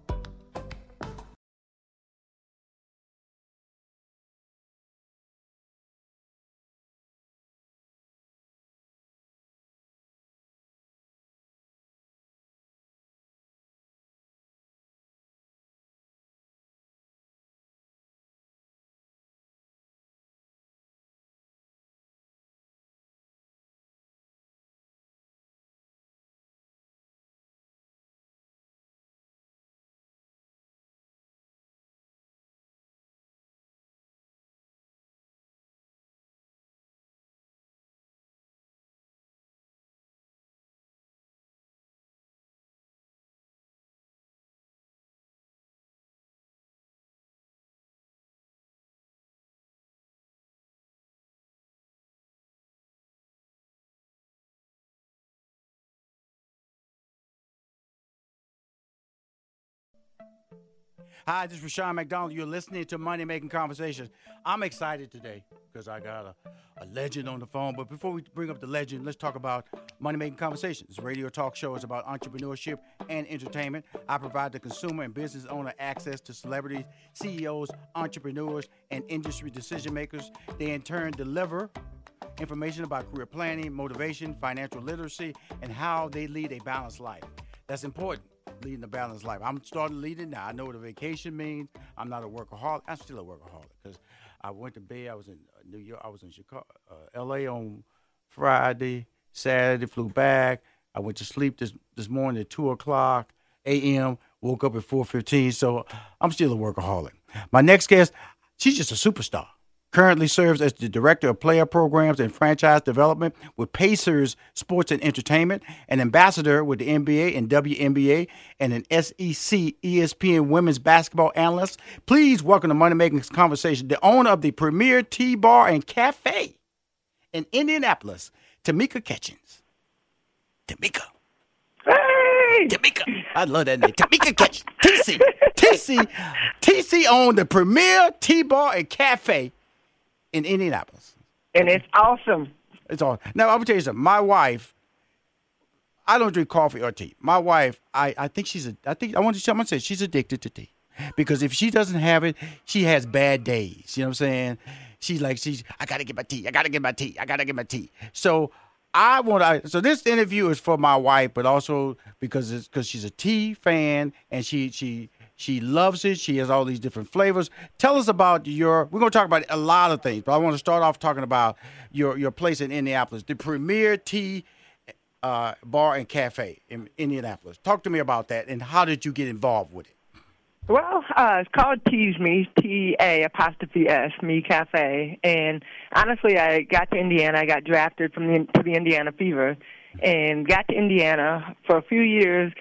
Hi, this is Rushion McDonald. You're listening to Money Making Conversations. I'm excited today because I got a, a legend on the phone. But before we bring up the legend, let's talk about Money Making Conversations. Radio talk show is about entrepreneurship and entertainment. I provide the consumer and business owner access to celebrities, CEOs, entrepreneurs, and industry decision makers. They in turn deliver information about career planning, motivation, financial literacy, and how they lead a balanced life. That's important. Leading a balanced life. I'm starting to lead now. I know what a vacation means. I'm not a workaholic. I'm still a workaholic because I went to bed. I was in uh, New York. I was in Chicago, uh, L.A. on Friday, Saturday. Flew back. I went to sleep this this morning at two o'clock a.m. Woke up at four fifteen. So I'm still a workaholic. My next guest, she's just a superstar currently serves as the director of player programs and franchise development with Pacers Sports and Entertainment, an ambassador with the NBA and WNBA, and an SEC ESPN women's basketball analyst. Please welcome to Money Making Conversation, the owner of the premier tea bar and cafe in Indianapolis, Tamika Catchings. Tamika. Hey! Tamika. I love that name. Tamika Catchings. TC. TC. TC owned the premier tea bar and cafe in Indianapolis. And it's awesome. It's all. Now, I'm going to tell you something. My wife, I don't drink coffee or tea. My wife, I, I think she's a, I think, I want to, someone say she's addicted to tea. Because if she doesn't have it, she has bad days. You know what I'm saying? She's like, she's, I got to get my tea. I got to get my tea. I got to get my tea. So I want to, so this interview is for my wife, but also because it's, because she's a tea fan and she, she, she loves it. She has all these different flavors. Tell us about your. We're going to talk about a lot of things, but I want to start off talking about your your place in Indianapolis, the Premier Tea uh, Bar and Cafe in Indianapolis. Talk to me about that, and how did you get involved with it? Well, uh, it's called Tea's Me, T A apostrophe S, Me Cafe. And honestly, I got to Indiana. I got drafted from the to the Indiana Fever, and got to Indiana for a few years.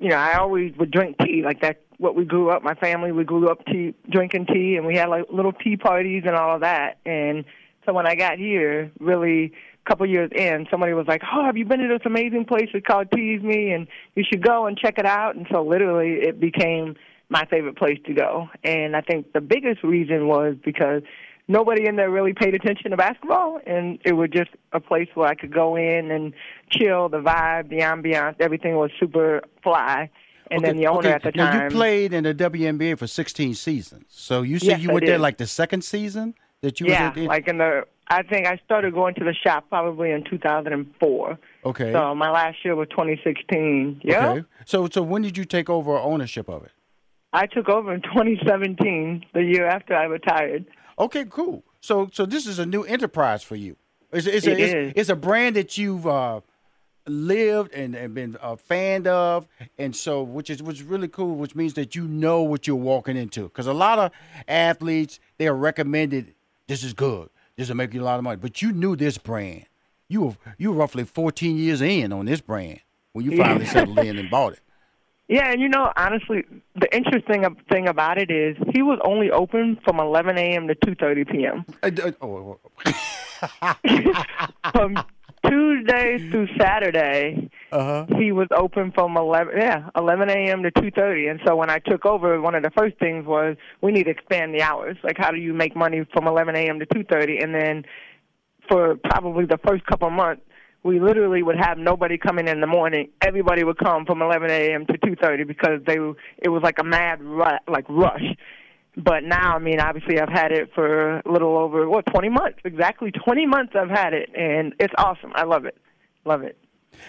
You know, I always would drink tea like that what we grew up. My family we grew up tea, drinking tea, and we had like little tea parties and all of that. And so when I got here, really a couple years in, somebody was like, "Oh, have you been to this amazing place? It's called Tea's Me, and you should go and check it out." And so literally, it became my favorite place to go. And I think the biggest reason was because nobody in there really paid attention to basketball, and it was just a place where I could go in and chill. The vibe, the ambiance, everything was super fly and okay, then the owner okay. at the now, time. you played in the WNBA for 16 seasons. So you said Yes, you I went there like the second season that you yeah, in? like in the. I think I started going to the shop probably in 2004. Okay. So my last year was 2016. Yeah. Okay. So so when did you take over ownership of it? I took over in 2017, the year after I retired. Okay, cool. So so this is a new enterprise for you. It's, it's, It a, it's, it's a brand that you've uh, lived and, and been a fan of, and so which is which is really cool. Which means that you know what you're walking into. Because a lot of athletes they are recommended. This is good. This will make you a lot of money. But you knew this brand. You were you were roughly 14 years in on this brand when you finally settled in and bought it. Yeah, and you know, honestly, the interesting thing about it is he was only open from 11 a.m. to 2:30 p.m. Uh, oh, from Tuesday through Saturday, uh-huh. he was open from 11 yeah 11 a.m. to 2:30. And so when I took over, one of the first things was we need to expand the hours. Like, how do you make money from 11 a.m. to 2:30? And then for probably the first couple of months. We literally would have nobody coming in the morning. Everybody would come from 11 a.m. to 2:30 because they it was like a mad ru- like rush. But now, I mean, obviously, I've had it for a little over what 20 months. Exactly 20 months I've had it, and it's awesome. I love it, love it.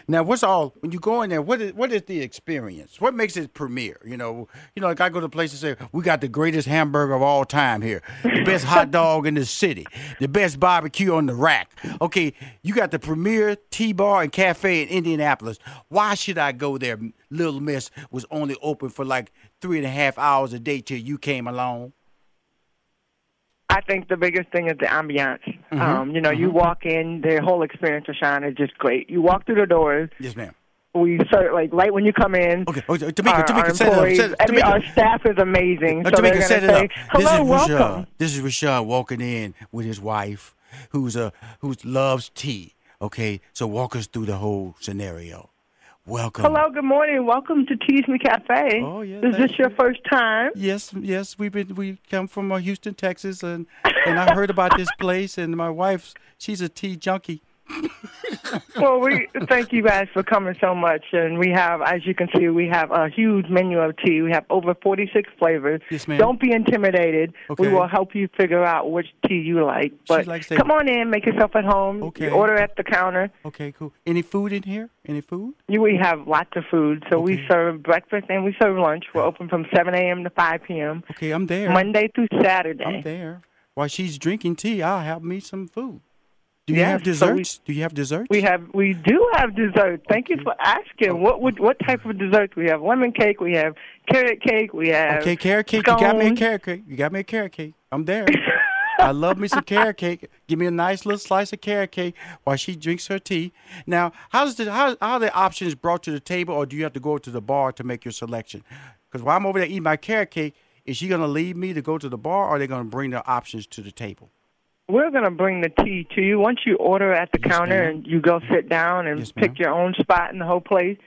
Now, what's all when you go in there? What is what is the experience? What makes it premier? You know, you know, like I go to a place and say we got the greatest hamburger of all time here, the best hot dog in the city, the best barbecue on the rack. Okay, you got the premier tea bar and cafe in Indianapolis. Why should I go there? Little Miss was only open for like three and a half hours a day till you came along. I think the biggest thing is the ambiance. Mhm. Um, you know, you walk in, the whole experience of Shine is just great. You walk through the doors. Yes, ma'am. We start like right when you come in. Okay, okay Tamika, our, Tamika, our set it up. Set Tamika. our staff is amazing. Uh, so they're Tamika, set it say, up. "Hello, this is welcome." Rashad. This is Rashad walking in with his wife, who's a who loves tea. Okay, so walk us through the whole scenario. Welcome. Hello, good morning. Welcome to Tea's Me Cafe. Oh, yeah, Is this your first time? Yes, yes, we've been we come from uh, Houston, Texas, and and I heard about this place, and my wife, she's a tea junkie. well, we thank you guys for coming so much, and we have, as you can see, we have a huge menu of tea. We have over forty-six flavors. Yes, ma'am. Don't be intimidated. Okay. We will help you figure out which tea you like. But to- come on in, make yourself at home. Okay. You order at the counter. Okay, cool. Any food in here? Any food? You, we have lots of food, so we serve breakfast and we serve lunch. We're open from seven a.m. to five p.m. Okay, I'm there. Monday through Saturday. I'm there. While she's drinking tea, I'll have me some food. Do you Yes, have so we- desserts? Do you have desserts? We have we do have dessert. Thank you for asking. Oh. What would what type of dessert? We have lemon cake. We have carrot cake. We have Okay, carrot cake. You got me a carrot cake. You got me a carrot cake. I'm there. I love me some carrot cake. Give me a nice little slice of carrot cake while she drinks her tea. Now, how does the how, how are the options brought to the table, or do you have to go to the bar to make your selection? Because while I'm over there eating my carrot cake, is she gonna leave me to go to the bar, or are they gonna bring the options to the table? We're gonna bring the tea to you once you order at the counter and you go sit down and pick your own spot in the whole place.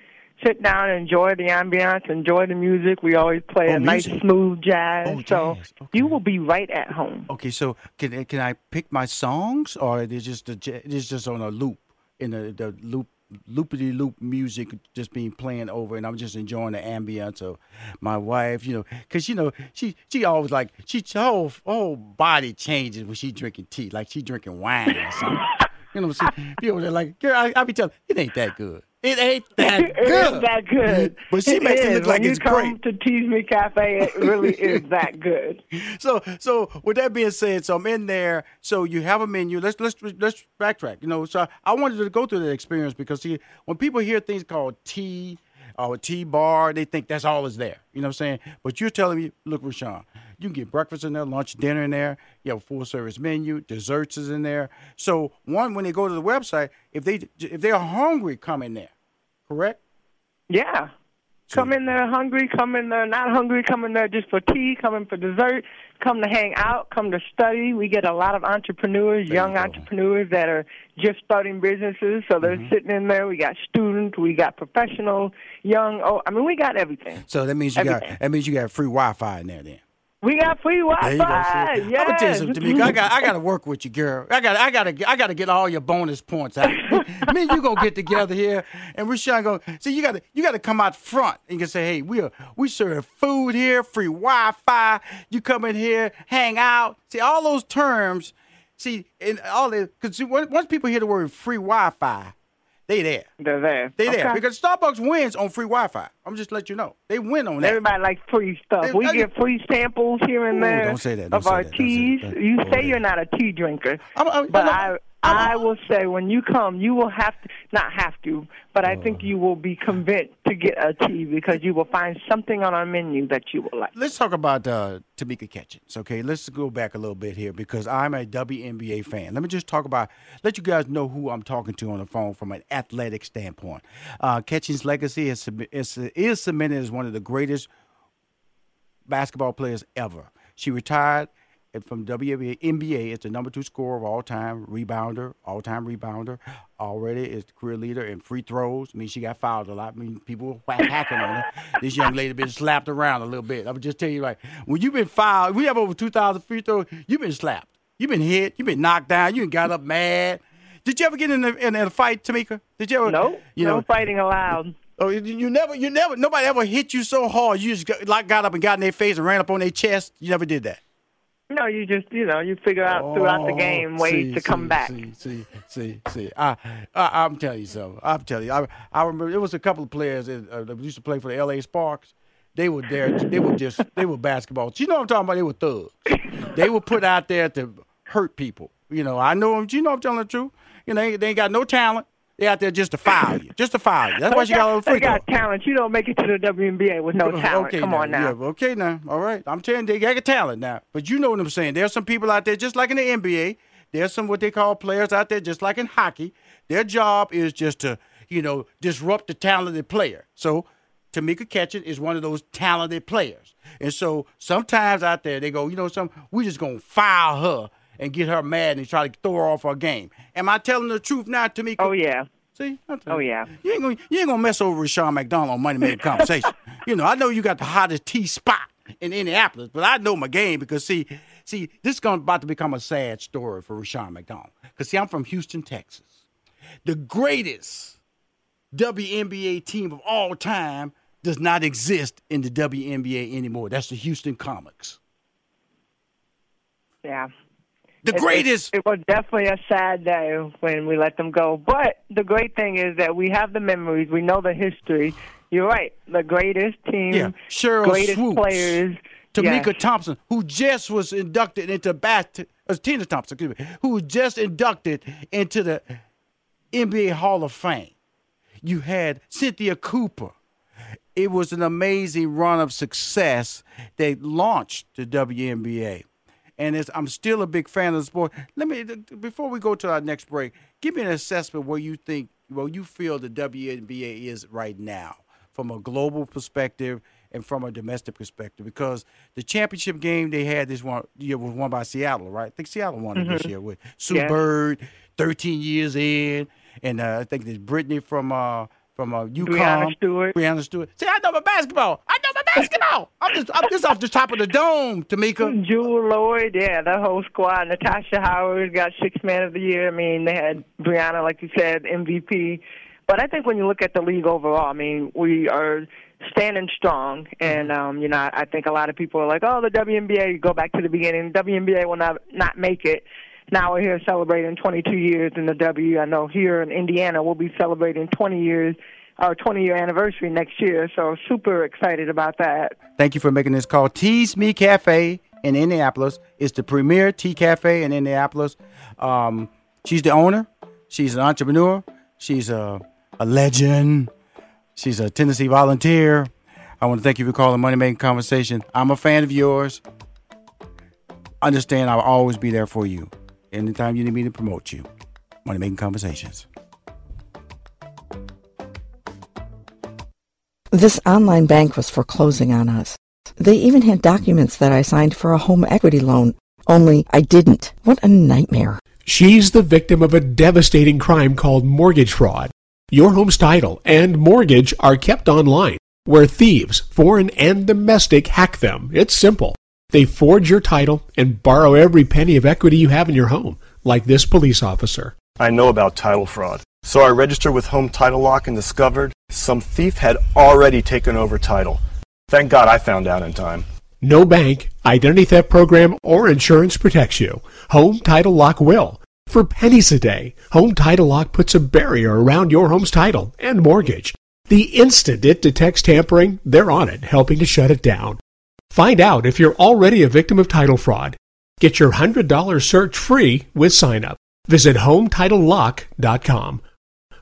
Sit down and enjoy the ambiance, enjoy the music. We always play Oh, a nice smooth jazz. Oh, so jazz. you will be right at home. Okay, so can can I pick my songs, or is just j- it's just on a loop in the the loop loopity loop music just being playing over, and I'm just enjoying the ambience of my wife, you know, because you know she she always like she whole, whole body changes when she drinking tea, like she drinking wine or something. you know, I'm people they're like, girl, I, I be telling it ain't that good. It ain't that good. is that good. But she It makes it look like when it's you come great. to Tea's Me Cafe, it really is that good. So, so with that being said, so I'm in there. So you have a menu. Let's let's let's backtrack. You know, so I wanted to go through that experience because see, when people hear things called tea or tea bar, they think that's all is there. You know what I'm saying? But you're telling me, look, Rushion, you can get breakfast in there, lunch, dinner in there. You have a full service menu. Desserts is in there. So one, when they go to the website, if they if they're hungry, come in there. Correct? Yeah. Come in there hungry, come in there not hungry, come in there just for tea, come in for dessert, come to hang out, come to study. We get a lot of entrepreneurs, young entrepreneurs that are just starting businesses, so they're Mm-hmm. sitting in there. We got students, we got professional, young. Oh, I mean, we got everything. So that means you Everything. got that means you got free Wi-Fi in there then. We got free There you go. Wi-Fi. Yes. I'm gonna tell you something, Tamika. I got I got to work with you, girl. I got I got to I got to get all your bonus points out. Me and you gonna get together here, and we're trying to go. See, you got to you got to come out front and you can say, hey, we are we serve food here, free Wi-Fi. You come in here, hang out. See, all those terms. See, and all the because once people hear the word free Wi-Fi, they there. They're there. They there Okay. because Starbucks wins on free Wi-Fi. I'm just let you know they win on that. Everybody likes free stuff. They- we I- get free samples here and Ooh, there don't say that, don't of say our that, teas. that. You say you're not a tea drinker, I'm- but no, I I will say when you come, you will have to not have to, but I Oh. think you will be convinced to get a tea because you will find something on our menu that you will like. Let's talk about uh, Tamika Catchings, okay? Let's go back a little bit here because I'm a WNBA fan. Let me just talk about, let you guys know who I'm talking to on the phone from an athletic standpoint. Uh, Catchings' legacy is, is, is cemented as one of the greatest basketball players ever. She retired from WNBA. NBA is the number two scorer of all time, rebounder, all time rebounder. Already is the career leader in free throws. I mean, she got fouled a lot. I mean, people were hacking on her. This young lady been slapped around a little bit. I'm just telling you, like, when you've been fouled, we have over 2,000 free throws, you've been slapped. You've been hit. You've been knocked down. You got up mad. Did you ever get in a, in a fight, Tamika? Did you ever? No, You no know, fighting allowed. Oh, you- you never, you never, nobody ever hit you so hard. You just got, like got up and got in their face and ran up on their chest. You never did that. No, you just you know you figure out throughout the game ways Oh, see, to come see, back. See, see, see, see. I, I, I'm telling you something. I'm telling you. I, I remember it was a couple of players that, uh, that used to play for the L.A. Sparks. They were there. They were just. They were basketball. You know what I'm talking about? They were thugs. They were put out there to hurt people. You know. I know. them. You know I'm telling the truth. You know, they, they ain't got no talent. They out there just to foul you, just to foul you. That's why she got a little They free throw. got talent. You don't make it to the WNBA with no talent. Okay, Come now, on now. Yeah, okay now. All right. I'm telling you, they got talent now. But you know what I'm saying. There's some people out there, just like in the NBA, there's some what they call players out there, just like in hockey. Their job is just to, you know, disrupt the talented player. So Tamika Catching is one of those talented players. And so sometimes out there they go, you know, some we just gonna foul her and get her mad and try to throw her off her game. Am I telling the truth now, Tamika? Oh yeah. See? Oh yeah. You ain't gonna you ain't gonna mess over with Sean McDonald on Money Making Conversation. you know, I know you got the hottest tea spot in Indianapolis, but I know my game because see, see, this is gonna about to become a sad story for Rushion McDonald. Cause see, I'm from Houston, Texas. the greatest WNBA team of all time does not exist in the WNBA anymore. That's the Houston Comets. Yeah. The It- greatest. It, it was definitely a sad day when we let them go. But the great thing is that we have the memories. We know the history. You're right. The greatest team. Yeah, Cheryl greatest Swoops, players. Tamika Yes. Thompson, who just was inducted into bat, uh, Tina Thompson, excuse me, who was just inducted into the NBA Hall of Fame. You had Cynthia Cooper. It was an amazing run of success that launched the WNBA. And it's, I'm still a big fan of the sport. Let me, before we go to our next break, give me an assessment where you think, where you feel the WNBA is right now from a global perspective and from a domestic perspective. Because the championship game they had this one year was won by Seattle, right? I think Seattle won it this Mhm. year with Sue Yeah. Bird, 13 years in, and uh, I think there's Brittany from uh, from uh, UConn. Breanna Stewart. Breanna Stewart. See, I know my basketball. I know basketball. I'm just I'm just off the top of the dome, Tamika. Jewell Loyd, yeah, the whole squad. Natasha Howard got six man of the year. I mean, they had Breanna, like you said, MVP. But I think when you look at the league overall, I mean, we are standing strong. And, um, you know, I, think a lot of people are like, oh, the WNBA, you go back to the beginning, WNBA will not, not make it. Now we're here celebrating 22 years in the W. I know here in Indiana we'll be celebrating 20 years, our 20 year anniversary next year. So super excited about that. Thank you for making this call. Tea's Me Cafe in Indianapolis is the premier tea cafe in Indianapolis. Um, she's the owner. She's an entrepreneur. She's a, a legend. She's a Tennessee volunteer. I want to thank you for calling Money Making Conversation. I'm a fan of yours. Understand I'll always be there for you. Anytime you need me to promote you. Money Making Conversations. This online bank was foreclosing on us. They even had documents that I signed for a home equity loan. Only I didn't. What a nightmare. She's the victim of a devastating crime called mortgage fraud. Your home's title and mortgage are kept online, where thieves, foreign and domestic, hack them. It's simple. They forge your title and borrow every penny of equity you have in your home, like this police officer. I know about title fraud. So I registered with Home Title Lock and discovered some thief had already taken over title. Thank God I found out in time. No bank, identity theft program, or insurance protects you. Home Title Lock will. For pennies a day, Home Title Lock puts a barrier around your home's title and mortgage. The instant it detects tampering, they're on it, helping to shut it down. Find out if you're already a victim of title fraud. Get your $100 search free with sign up. Visit HomeTitleLock.com.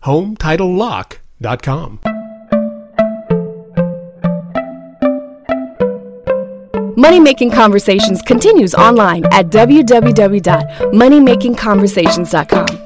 HomeTitleLock.com. Money Making Conversations continues online at www.moneymakingconversations.com.